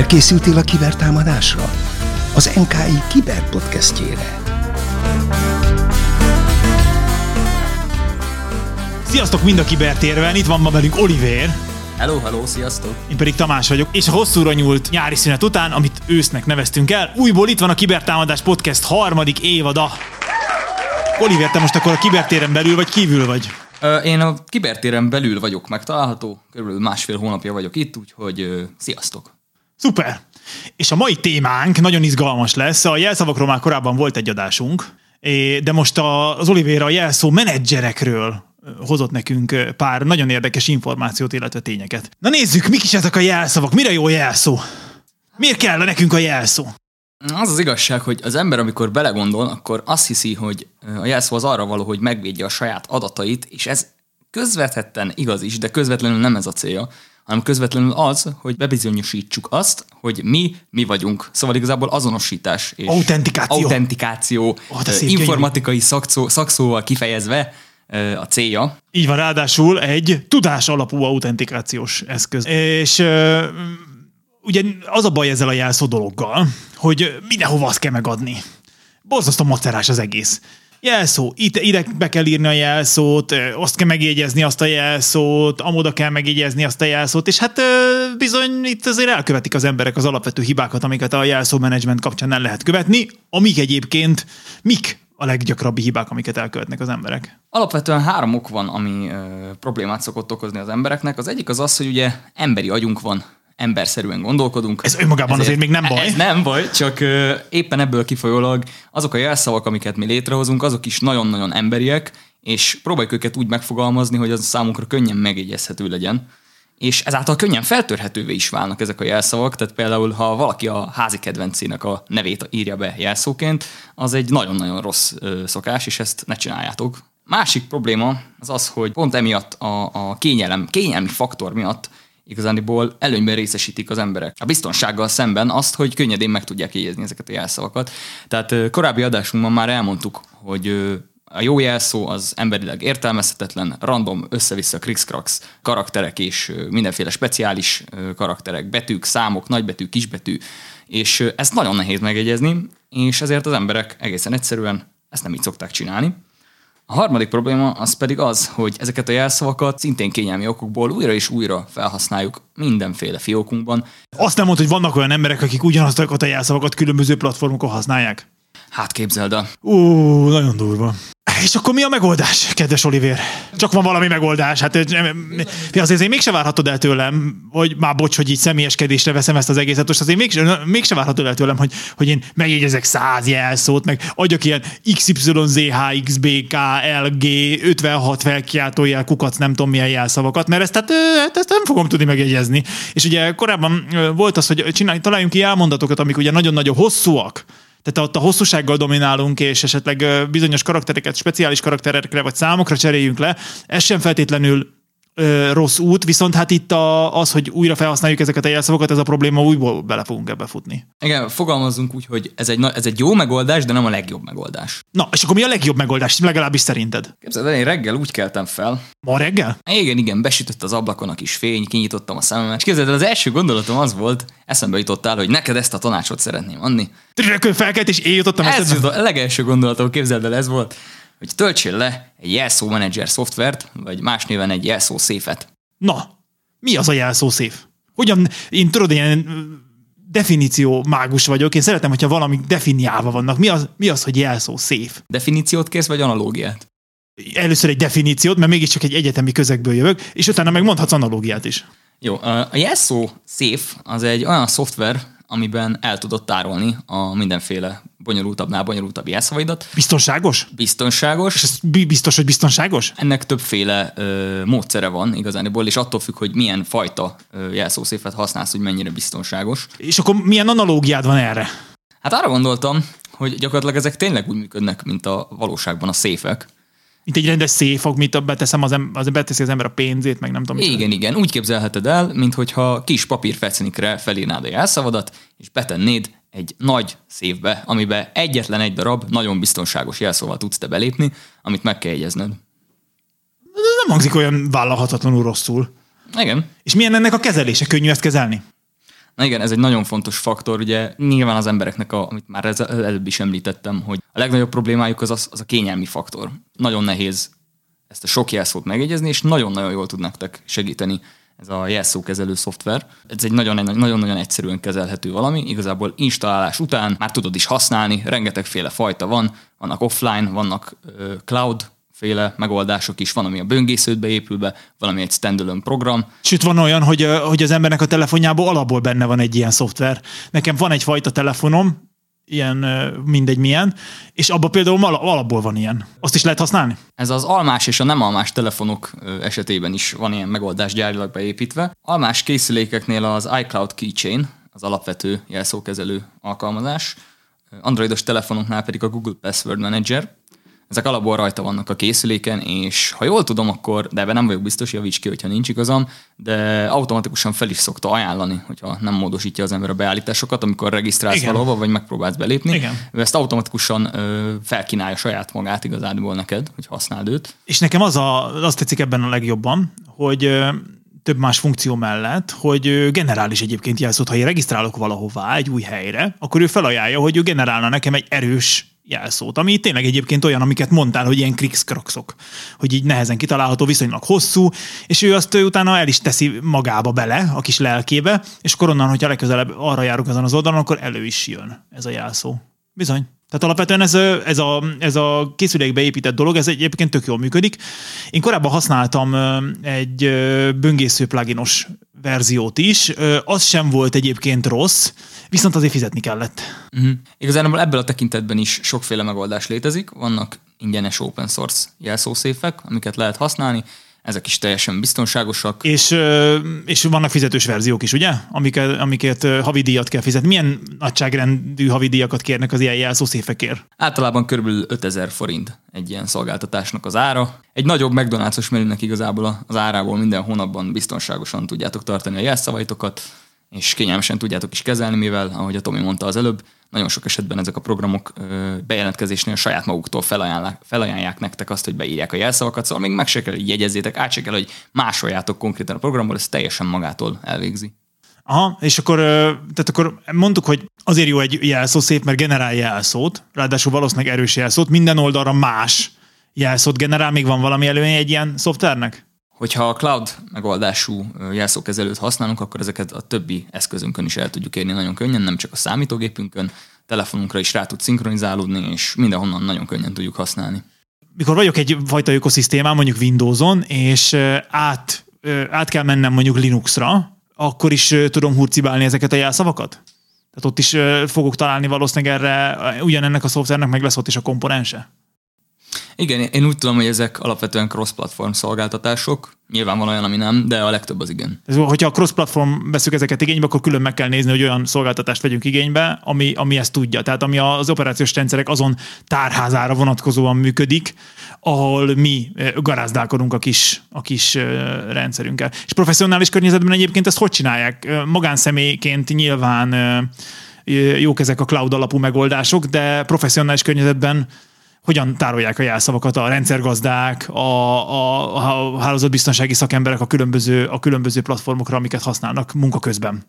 Felkészültél a kibertámadásra? Az NKI kiberpodcastjére. Sziasztok mind a kibertérben, itt van ma velünk Oliver, Hello, hello, sziasztok! én pedig Tamás vagyok, és a hosszúra nyúlt nyári szünet után, amit ősznek neveztünk el, újból itt van a Kibertámadás Podcast harmadik évada. Oliver, te most akkor a kibertéren belül vagy kívül vagy? Én a kibertéren belül vagyok megtalálható, körülbelül másfél hónapja vagyok itt, úgyhogy ö, sziasztok! Szuper! És a mai témánk nagyon izgalmas lesz. A jelszavakról már korábban volt egy adásunk, de most az Oliver a jelszó menedzserekről hozott nekünk pár nagyon érdekes információt, illetve tényeket. Na nézzük, mik is ezek a jelszavak, mire jó jelszó? Miért kell nekünk a jelszó? Az az igazság, hogy az ember, amikor belegondol, akkor azt hiszi, hogy a jelszó az arra való, hogy megvédje a saját adatait, és ez közvetetten igaz is, de közvetlenül nem ez a célja, hanem közvetlenül az, hogy bebizonyosítsuk azt, hogy mi, mi vagyunk. Szóval igazából azonosítás és Autentikáció. autentikáció ö, szép, gyönyörű. informatikai szakszó, szakszóval kifejezve a célja. Így van, ráadásul egy tudás alapú autentikációs eszköz. És ugye az a baj ezzel a jelszó dologgal, hogy mindenhova azt kell megadni. Borzasztó macerás az egész. Jelszó, itt, ide be kell írni a jelszót, azt kell megjegyezni azt a jelszót, amoda kell megjegyezni azt a jelszót, és hát bizony itt azért elkövetik az emberek az alapvető hibákat, amiket a jelszó menedzsment kapcsán el lehet követni, amik egyébként mik a leggyakrabbi hibák, amiket elkövetnek az emberek. Alapvetően három ok van, ami ö, problémát szokott okozni az embereknek. Az egyik az az, hogy ugye emberi agyunk van, emberszerűen gondolkodunk. Ez önmagában azért még nem baj. Ez nem baj, csak éppen ebből kifolyólag azok a jelszavak, amiket mi létrehozunk, azok is nagyon-nagyon emberiek, és próbáljuk őket úgy megfogalmazni, hogy az számunkra könnyen megjegyezhető legyen. És ezáltal könnyen feltörhetővé is válnak ezek a jelszavak, tehát például, ha valaki a házi kedvencének a nevét írja be jelszóként, az egy nagyon-nagyon rossz szokás, és ezt ne csináljátok. Másik probléma az az, hogy pont emiatt a, a kényelem, kényelmi faktor miatt igazániból előnyben részesítik az emberek. A biztonsággal szemben azt, hogy könnyedén meg tudják jegyezni ezeket a jelszavakat. Tehát korábbi adásunkban már elmondtuk, hogy a jó jelszó az emberileg értelmezhetetlen, random, össze-vissza krikszkrax karakterek és mindenféle speciális karakterek, betűk, számok, nagybetű, kisbetű, és ezt nagyon nehéz megjegyezni, és ezért az emberek egészen egyszerűen ezt nem így szokták csinálni. A harmadik probléma az pedig az, hogy ezeket a jelszavakat szintén kényelmi okokból újra és újra felhasználjuk mindenféle fiókunkban. Azt nem mondta, hogy vannak olyan emberek, akik ugyanazokat a jelszavakat különböző platformokon használják. Hát képzeld el. Ú, nagyon durva. És akkor mi a megoldás, kedves Oliver? Csak van valami megoldás. Hát azért én mégse várhatod el tőlem, hogy már bocs, hogy így személyeskedésre veszem ezt az egészet, most azért mégse, mégse várhatod el tőlem, hogy, hogy én megjegyezek száz jelszót, meg adjak ilyen XYZHXBK, LG, 56 felkiáltójel, kukac, nem tudom milyen jelszavakat, mert ezt, tehát, hát ezt nem fogom tudni megjegyezni. És ugye korábban volt az, hogy csinálj, találjunk ki elmondatokat, amik ugye nagyon-nagyon hosszúak, tehát ott a hosszúsággal dominálunk, és esetleg bizonyos karaktereket speciális karakterekre vagy számokra cseréljünk le. Ez sem feltétlenül ö, rossz út, viszont hát itt a, az, hogy újra felhasználjuk ezeket a jelszavakat, ez a probléma újból bele fogunk ebbe futni. Igen, fogalmazzunk úgy, hogy ez egy, ez egy jó megoldás, de nem a legjobb megoldás. Na, és akkor mi a legjobb megoldás, legalábbis szerinted? Képzeld el, én reggel úgy keltem fel, Ma reggel? igen, igen, besütött az ablakon a kis fény, kinyitottam a szememet, és képzeld el, az első gondolatom az volt, eszembe jutottál, hogy neked ezt a tanácsot szeretném adni. Rögtön felkelt, és én jutottam Ez jutott, a legelső gondolatom, képzeld el, ez volt, hogy töltsél le egy jelszó menedzser szoftvert, vagy más néven egy jelszó széfet. Na, mi az a jelszó szép? Hogyan, én tudod, ilyen definíció mágus vagyok, én szeretem, hogyha valami definiálva vannak. Mi az, mi az hogy jelszó szép? Definíciót kész, vagy analógiát? Először egy definíciót, mert mégiscsak egy egyetemi közegből jövök, és utána meg mondhatsz analógiát is. Jó, a jelszó Safe az egy olyan szoftver, amiben el tudod tárolni a mindenféle bonyolultabbnál bonyolultabb jelszavaidat. Biztonságos? Biztonságos, És ez bi- biztos, hogy biztonságos? ennek többféle ö, módszere van igazániból, és attól függ, hogy milyen fajta ö, jelszószéfet használsz, hogy mennyire biztonságos. És akkor milyen analógiád van erre? Hát arra gondoltam, hogy gyakorlatilag ezek tényleg úgy működnek, mint a valóságban a széfek. Mint egy rendes széf, amit beteszem az, em- az beteszi az ember a pénzét, meg nem tudom. Igen, igen, úgy képzelheted el, mintha kis papírfecinikre felírnád a jelszavadat, és betennéd egy nagy széfbe, amibe egyetlen egy darab nagyon biztonságos jelszóval tudsz te belépni, amit meg kell jegyezned. Ez nem hangzik olyan vállalhatatlanul rosszul. Igen. És milyen ennek a kezelése? Könnyű ezt kezelni? Na igen, ez egy nagyon fontos faktor, ugye nyilván az embereknek, a, amit már ez, előbb is említettem, hogy a legnagyobb problémájuk az, az, az a kényelmi faktor. Nagyon nehéz ezt a sok jelszót megjegyezni, és nagyon-nagyon jól tud nektek segíteni ez a jelszókezelő szoftver. Ez egy nagyon-nagyon egyszerűen kezelhető valami, igazából installálás után már tudod is használni, rengetegféle fajta van, vannak offline, vannak cloud féle megoldások is, van, ami a böngésződbe épül be, valami egy standalone program. Sőt, van olyan, hogy, hogy az embernek a telefonjából alapból benne van egy ilyen szoftver. Nekem van egy fajta telefonom, ilyen mindegy milyen, és abban például alapból van ilyen. Azt is lehet használni? Ez az almás és a nem almás telefonok esetében is van ilyen megoldás gyárilag beépítve. Almás készülékeknél az iCloud Keychain, az alapvető jelszókezelő alkalmazás, androidos telefonoknál pedig a Google Password Manager, ezek alapból rajta vannak a készüléken, és ha jól tudom, akkor, de ebben nem vagyok biztos, javíts ki, hogyha nincs igazam, de automatikusan fel is szokta ajánlani, hogyha nem módosítja az ember a beállításokat, amikor regisztrálsz Igen. valahova, vagy megpróbálsz belépni. Igen. Ezt automatikusan ö, felkínálja saját magát igazából neked, hogy használd őt. És nekem az a, azt tetszik ebben a legjobban, hogy ö, több más funkció mellett, hogy generális egyébként jelszót, ha én regisztrálok valahová egy új helyre, akkor ő felajánlja, hogy ő generálna nekem egy erős jelszót, ami tényleg egyébként olyan, amiket mondtál, hogy ilyen krikszkrakszok, hogy így nehezen kitalálható, viszonylag hosszú, és ő azt utána el is teszi magába bele, a kis lelkébe, és akkor onnan, hogyha legközelebb arra járok ezen az oldalon, akkor elő is jön ez a jelszó. Bizony. Tehát alapvetően ez, ez, a, ez a készülékbe épített dolog, ez egyébként tök jól működik. Én korábban használtam egy böngésző pluginos verziót is, az sem volt egyébként rossz, viszont azért fizetni kellett. Uh-huh. Igazából ebből a tekintetben is sokféle megoldás létezik. Vannak ingyenes open source jelszószéfek, amiket lehet használni, ezek is teljesen biztonságosak. És, és vannak fizetős verziók is, ugye? Amiket, amiket havidíjat kell fizetni. Milyen nagyságrendű havidíjakat kérnek az ilyen jelszószéfekért? Általában kb. 5000 forint egy ilyen szolgáltatásnak az ára. Egy nagyobb McDonald's-os menünek igazából az árából minden hónapban biztonságosan tudjátok tartani a jelszavaitokat, és kényelmesen tudjátok is kezelni, mivel, ahogy a Tomi mondta az előbb, nagyon sok esetben ezek a programok bejelentkezésnél saját maguktól felajánlják, felajánlják nektek azt, hogy beírják a jelszavakat, szóval még meg se kell, hogy jegyezzétek, át se kell, hogy másoljátok konkrétan a programból, ez teljesen magától elvégzi. Aha, és akkor, tehát akkor mondtuk, hogy azért jó egy jelszó szép, mert generál jelszót, ráadásul valószínűleg erős jelszót, minden oldalra más jelszót generál, még van valami előnye egy ilyen szoftvernek? Hogyha a cloud megoldású jelszókezelőt használunk, akkor ezeket a többi eszközünkön is el tudjuk érni nagyon könnyen, nem csak a számítógépünkön, telefonunkra is rá tud szinkronizálódni, és mindenhonnan nagyon könnyen tudjuk használni. Mikor vagyok egy fajta ökoszisztémán, mondjuk Windowson, és át, át kell mennem mondjuk Linuxra, akkor is tudom hurcibálni ezeket a jelszavakat? Tehát ott is fogok találni valószínűleg erre, ugyanennek a szoftvernek meg lesz ott is a komponense? Igen, én úgy tudom, hogy ezek alapvetően cross-platform szolgáltatások. Nyilván van olyan, ami nem, de a legtöbb az igen. Ez, hogyha a cross-platform veszük ezeket igénybe, akkor külön meg kell nézni, hogy olyan szolgáltatást vegyünk igénybe, ami, ami ezt tudja. Tehát ami az operációs rendszerek azon tárházára vonatkozóan működik, ahol mi eh, garázdálkodunk a kis, a kis eh, rendszerünkkel. És professzionális környezetben egyébként ezt hogy csinálják? Eh, magánszemélyként nyilván jók ezek a cloud alapú megoldások, de professzionális környezetben hogyan tárolják a jelszavakat a rendszergazdák, a, a, a hálózatbiztonsági szakemberek a különböző, a különböző platformokra, amiket használnak munka közben.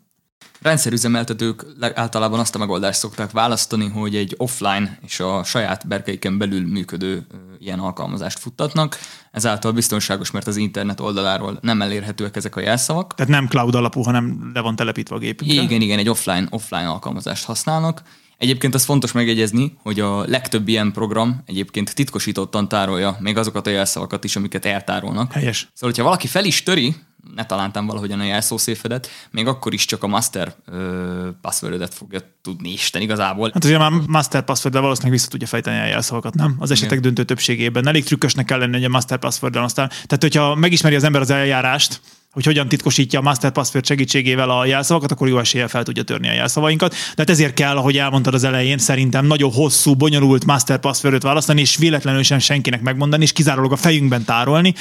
Rendszerüzemeltetők általában azt a megoldást szokták választani, hogy egy offline és a saját berkeiken belül működő ilyen alkalmazást futtatnak. Ezáltal biztonságos, mert az internet oldaláról nem elérhetőek ezek a jelszavak. Tehát nem cloud alapú, hanem le van telepítve a gépünkre. Igen, igen, egy offline, offline alkalmazást használnak, Egyébként az fontos megjegyezni, hogy a legtöbb ilyen program egyébként titkosítottan tárolja még azokat a jelszavakat is, amiket eltárolnak. Helyes. Szóval, hogyha valaki fel is töri, ne találtam valahogyan a jelszószéfedet, még akkor is csak a master ö, passwordet fogja tudni Isten igazából. Hát azért már master password valószínűleg vissza tudja fejteni a jelszavakat, nem? Az esetek Igen. döntő többségében. Elég trükkösnek kell lenni, hogy a master password aztán. Tehát, hogyha megismeri az ember az eljárást, hogy hogyan titkosítja a Master Password segítségével a jelszavakat, akkor jó eséllyel fel tudja törni a jelszavainkat. De hát ezért kell, ahogy elmondtad az elején, szerintem nagyon hosszú, bonyolult Master Passwordot választani, és véletlenül sem senkinek megmondani, és kizárólag a fejünkben tárolni,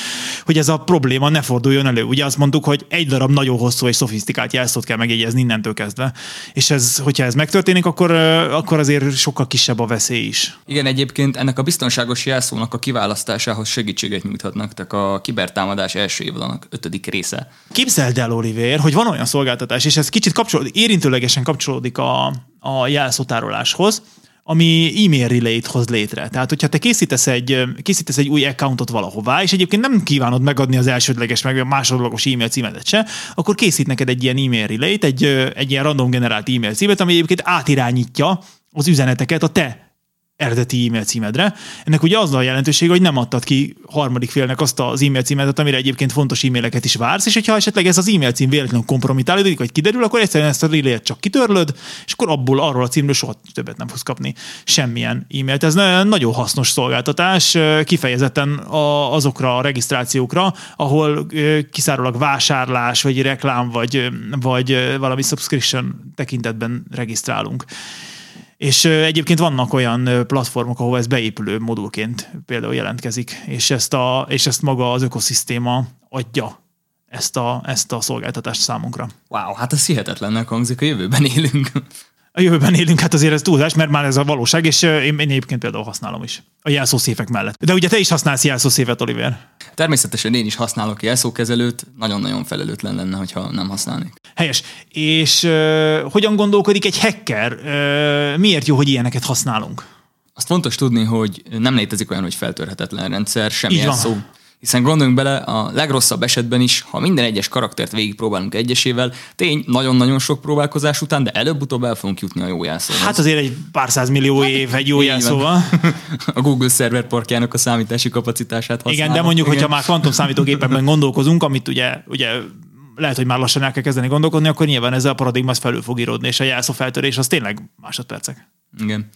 hogy ez a probléma ne forduljon elő. Ugye azt mondtuk, hogy egy darab nagyon hosszú és szofisztikált jelszót kell megjegyezni innentől kezdve. És ez, hogyha ez megtörténik, akkor, akkor azért sokkal kisebb a veszély is. Igen, egyébként ennek a biztonságos jelszónak a kiválasztásához segítséget nyújthatnak. Tehát a kibertámadás első évadának ötödik része össze. Képzeld el, Oliver, hogy van olyan szolgáltatás, és ez kicsit kapcsolódik, érintőlegesen kapcsolódik a, a jelszótároláshoz, ami e-mail relay hoz létre. Tehát, hogyha te készítesz egy, készítesz egy új accountot valahová, és egyébként nem kívánod megadni az elsődleges, meg a másodlagos e-mail címedet se, akkor készít neked egy ilyen e-mail relay egy, egy ilyen random generált e-mail címet, ami egyébként átirányítja az üzeneteket a te eredeti e-mail címedre. Ennek ugye az a jelentősége, hogy nem adtad ki harmadik félnek azt az e-mail címedet, amire egyébként fontos e-maileket is vársz, és hogyha esetleg ez az e-mail cím véletlenül kompromitálódik, vagy kiderül, akkor egyszerűen ezt a relay csak kitörlöd, és akkor abból arról a címről soha többet nem fogsz kapni semmilyen e-mailt. Ez nagyon hasznos szolgáltatás, kifejezetten azokra a regisztrációkra, ahol kiszárólag vásárlás, vagy reklám, vagy, vagy valami subscription tekintetben regisztrálunk. És egyébként vannak olyan platformok, ahol ez beépülő modulként például jelentkezik, és ezt, a, és ezt maga az ökoszisztéma adja ezt a, ezt a szolgáltatást számunkra. Wow, hát ez hihetetlennek hangzik, a jövőben élünk. A jövőben élünk, hát azért ez túlzás, mert már ez a valóság, és én, én egyébként például használom is. A jelszószéfek mellett. De ugye te is használsz jelszószéfet, Oliver. Természetesen én is használok jelszókezelőt, nagyon-nagyon felelőtlen lenne, hogyha nem használnék. Helyes. És uh, hogyan gondolkodik egy hacker? Uh, miért jó, hogy ilyeneket használunk? Azt fontos tudni, hogy nem létezik olyan, hogy feltörhetetlen rendszer, semmi szó hiszen gondoljunk bele, a legrosszabb esetben is, ha minden egyes karaktert végigpróbálunk egyesével, tény, nagyon-nagyon sok próbálkozás után, de előbb-utóbb el fogunk jutni a jó jelszóval. Hát azért egy pár millió hát, év egy jó jelszóval. a Google szerverparkjának a számítási kapacitását használva. Igen, de mondjuk, Igen. hogyha már kvantum számítógépekben gondolkozunk, amit ugye, ugye lehet, hogy már lassan el kell kezdeni gondolkodni, akkor nyilván ezzel a paradigma felül fog íródni, és a jelszó feltörés az tényleg másodpercek. Igen.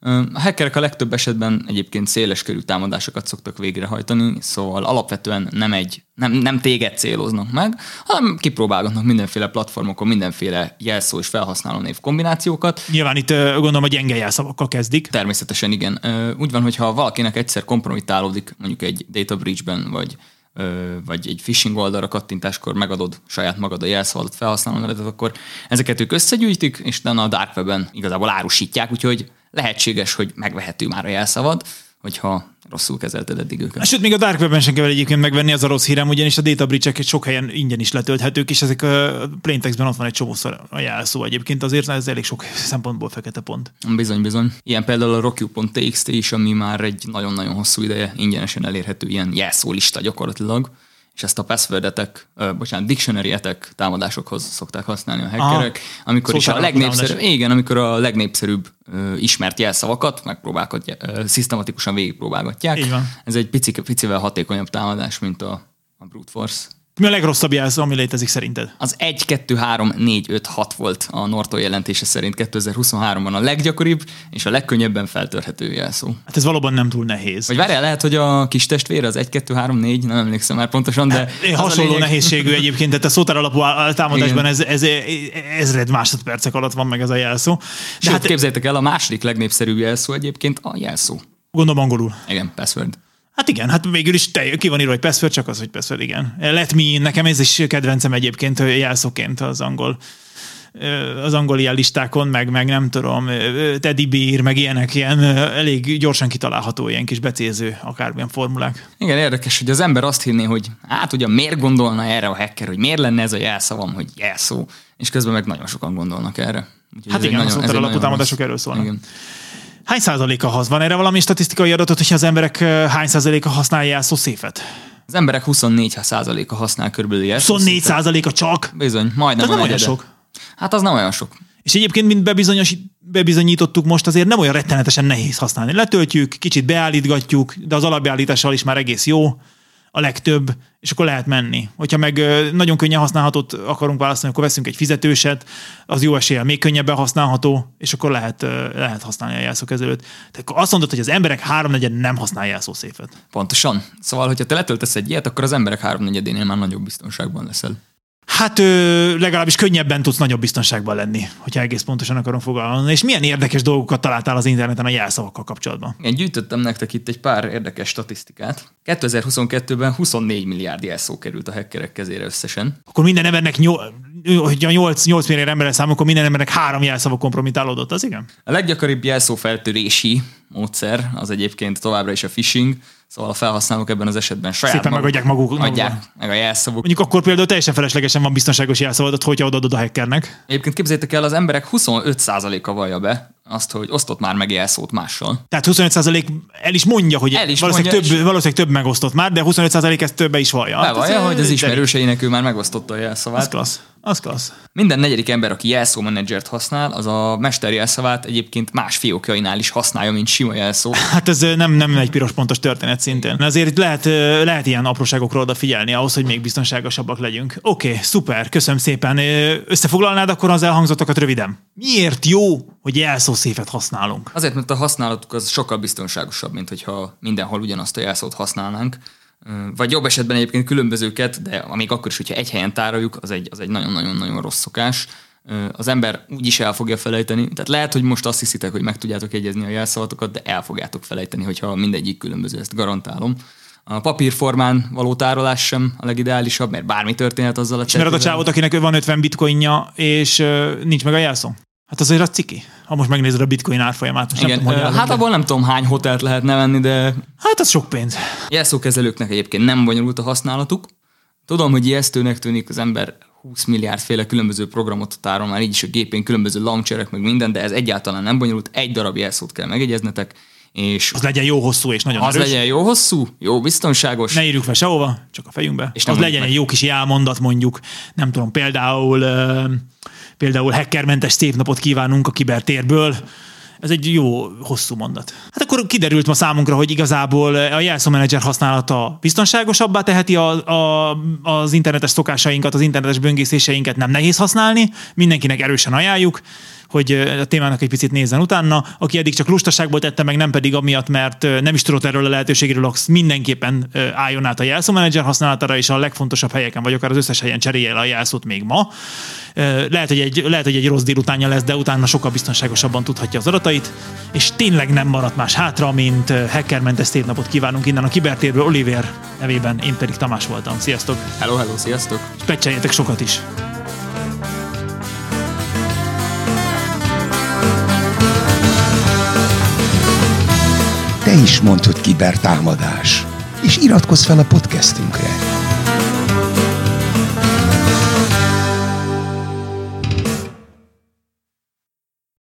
A hackerek a legtöbb esetben egyébként széles körű támadásokat szoktak végrehajtani, szóval alapvetően nem, egy, nem, nem téged céloznak meg, hanem kipróbálgatnak mindenféle platformokon mindenféle jelszó és felhasználó név kombinációkat. Nyilván itt gondolom, hogy gyenge jelszavakkal kezdik. Természetesen igen. Úgy van, hogyha valakinek egyszer kompromitálódik mondjuk egy data breach-ben, vagy vagy egy phishing oldalra kattintáskor megadod saját magad a jelszavadat felhasználó nevedet, akkor ezeket ők összegyűjtik, és utána a dark webben igazából árusítják, úgyhogy lehetséges, hogy megvehető már a jelszavad, hogyha rosszul kezelted eddig őket. Sőt, még a Dark Web-en sem kell egyébként megvenni, az a rossz hírem, ugyanis a data breach sok helyen ingyen is letölthetők, és ezek a plaintextben ott van egy csomószor a jelszó egyébként, azért ez elég sok szempontból fekete pont. Bizony, bizony. Ilyen például a rockU.txt is, ami már egy nagyon-nagyon hosszú ideje ingyenesen elérhető ilyen jelszólista gyakorlatilag és ezt a passwordetek, uh, bocsánat, dictionary etek támadásokhoz szokták használni a hackerek, Aha. amikor is a legnépszerűbb, igen, amikor a legnépszerűbb uh, ismert jelszavakat megpróbálgatják, uh, szisztematikusan végigpróbálgatják. Ez egy pici, picivel hatékonyabb támadás, mint a, a brute force. Mi a legrosszabb jelző, ami létezik szerinted? Az 1, 2, 3, 4, 5, 6 volt a Norton jelentése szerint 2023-ban a leggyakoribb és a legkönnyebben feltörhető jelszó. Hát ez valóban nem túl nehéz. Vagy várjál, lehet, hogy a kis testvér az 1, 2, 3, 4, nem emlékszem már pontosan, de... É, hasonló lényeg... nehézségű egyébként, tehát a szótár alapú támadásban ez, ez, ezred másodpercek alatt van meg ez a jelszó. De Sőt, hát képzeljétek el, a második legnépszerűbb jelszó egyébként a jelszó. Gondolom angolul. Igen, password. Hát igen, hát végül is te, ki van írva, hogy password, csak az, hogy password, igen. Let me, nekem ez is kedvencem egyébként jelszóként az angol az angol ilyen listákon, meg, meg nem tudom, Teddy Bear, meg ilyenek, ilyen elég gyorsan kitalálható ilyen kis becéző akármilyen formulák. Igen, érdekes, hogy az ember azt hinné, hogy hát ugye miért gondolna erre a hacker, hogy miért lenne ez a jelszavam, hogy jelszó, és közben meg nagyon sokan gondolnak erre. Úgyhogy hát igen, nagyon, a alapú támadások erről szólnak. Igen. Hány százaléka haz? Van erre valami statisztikai adatot, hogy az emberek hány százaléka használja jelszó széfet? Az emberek 24 százaléka használ körülbelül jelszó 24 százaléka csak? Bizony, majdnem Tehát nem olyan sok. Hát az nem olyan sok. És egyébként, mint bebizonyítottuk most, azért nem olyan rettenetesen nehéz használni. Letöltjük, kicsit beállítgatjuk, de az alapbeállítással is már egész jó a legtöbb, és akkor lehet menni. Hogyha meg nagyon könnyen használhatót akarunk választani, akkor veszünk egy fizetőset, az jó eséllyel még könnyebben használható, és akkor lehet, lehet használni a jelszókezelőt. Tehát azt mondod, hogy az emberek háromnegyed nem használ jelszószéfet. Pontosan. Szóval, hogyha te letöltesz egy ilyet, akkor az emberek háromnegyedénél már nagyobb biztonságban leszel. Hát ö, legalábbis könnyebben tudsz nagyobb biztonságban lenni, hogyha egész pontosan akarom fogalmazni. És milyen érdekes dolgokat találtál az interneten a jelszavakkal kapcsolatban? Én gyűjtöttem nektek itt egy pár érdekes statisztikát. 2022-ben 24 milliárd jelszó került a hackerek kezére összesen. Akkor minden embernek hogy a 8, 8 milliárd emberre számol, akkor minden embernek három jelszava kompromitálódott, az igen? A leggyakoribb jelszófeltörési módszer az egyébként továbbra is a phishing, Szóval a felhasználók ebben az esetben saját Szépen maguk, megadják maguk. adják meg a jelszavuk. Mondjuk akkor például teljesen feleslegesen van biztonságos jelszavadat, hogyha odaadod a hackernek. Egyébként képzeljétek el, az emberek 25%-a vallja be azt, hogy osztott már meg jelszót mással. Tehát 25% el is mondja, hogy El is valószínűleg, mondja, több, és- valószínűleg több megosztott már, de 25% ezt többe is vallja. Hát Bevallja, ez, hogy az ismerőseinek ő már megosztotta a jelszavát. Az klassz. Az klassz. Minden negyedik ember, aki jelszó menedzsert használ, az a mester jelszavát egyébként más fiókjainál is használja, mint sima jelszó. Hát ez nem, nem egy piros pontos történet szintén. Azért lehet, lehet ilyen apróságokra odafigyelni ahhoz, hogy még biztonságosabbak legyünk. Oké, okay, szuper, köszönöm szépen. Összefoglalnád akkor az elhangzottakat röviden? Miért jó, hogy jelszószéfet használunk? Azért, mert a használatuk az sokkal biztonságosabb, mint hogyha mindenhol ugyanazt a jelszót használnánk. Vagy jobb esetben egyébként különbözőket, de még akkor is, hogyha egy helyen tároljuk, az egy, az egy nagyon-nagyon-nagyon rossz szokás. Az ember úgy is el fogja felejteni. Tehát lehet, hogy most azt hiszitek, hogy meg tudjátok jegyezni a jelszavatokat, de el fogjátok felejteni, hogyha mindegyik különböző, ezt garantálom. A papírformán való tárolás sem a legideálisabb, mert bármi történhet azzal a Mert a csávot, akinek van 50 bitcoinja, és nincs meg a jelszó? Hát azért az ciki. Ha most megnézed a bitcoin árfolyamát, most Igen, nem tudom, hogy hát abból nem tudom hány hotelt lehetne venni, de Hát az sok pénz. Jelszókezelőknek egyébként nem bonyolult a használatuk. Tudom, hogy ijesztőnek tűnik az ember 20 milliárd féle különböző programot tárol már így is a gépén, különböző launcherek, meg minden, de ez egyáltalán nem bonyolult. Egy darab jelszót kell megegyeznetek, és Az legyen jó hosszú és nagyon az erős. legyen jó hosszú, jó biztonságos. ne írjuk fel sehova, csak a fejünkbe. És az legyen meg. egy jó kis jelmondat mondjuk, nem tudom, például például hackermentes szép napot kívánunk a kibertérből. Ez egy jó, hosszú mondat. Hát akkor kiderült ma számunkra, hogy igazából a jelszó menedzser használata biztonságosabbá teheti a, a, az internetes szokásainkat, az internetes böngészéseinket nem nehéz használni, mindenkinek erősen ajánljuk hogy a témának egy picit nézzen utána. Aki eddig csak lustaságból tette meg, nem pedig amiatt, mert nem is tudott erről a lehetőségről, az mindenképpen álljon át a jelszó menedzser használatára, és a legfontosabb helyeken, vagy akár az összes helyen cserélje el a jelszót még ma. Lehet, hogy egy, lehet, hogy egy rossz délutánja lesz, de utána sokkal biztonságosabban tudhatja az adatait, és tényleg nem maradt más hátra, mint hackermentes szép napot kívánunk innen a kibertérből Oliver nevében, én pedig Tamás voltam. Sziasztok! Hello, hello, sziasztok! És sokat is! Te is hogy kibertámadás. És iratkozz fel a podcastünkre.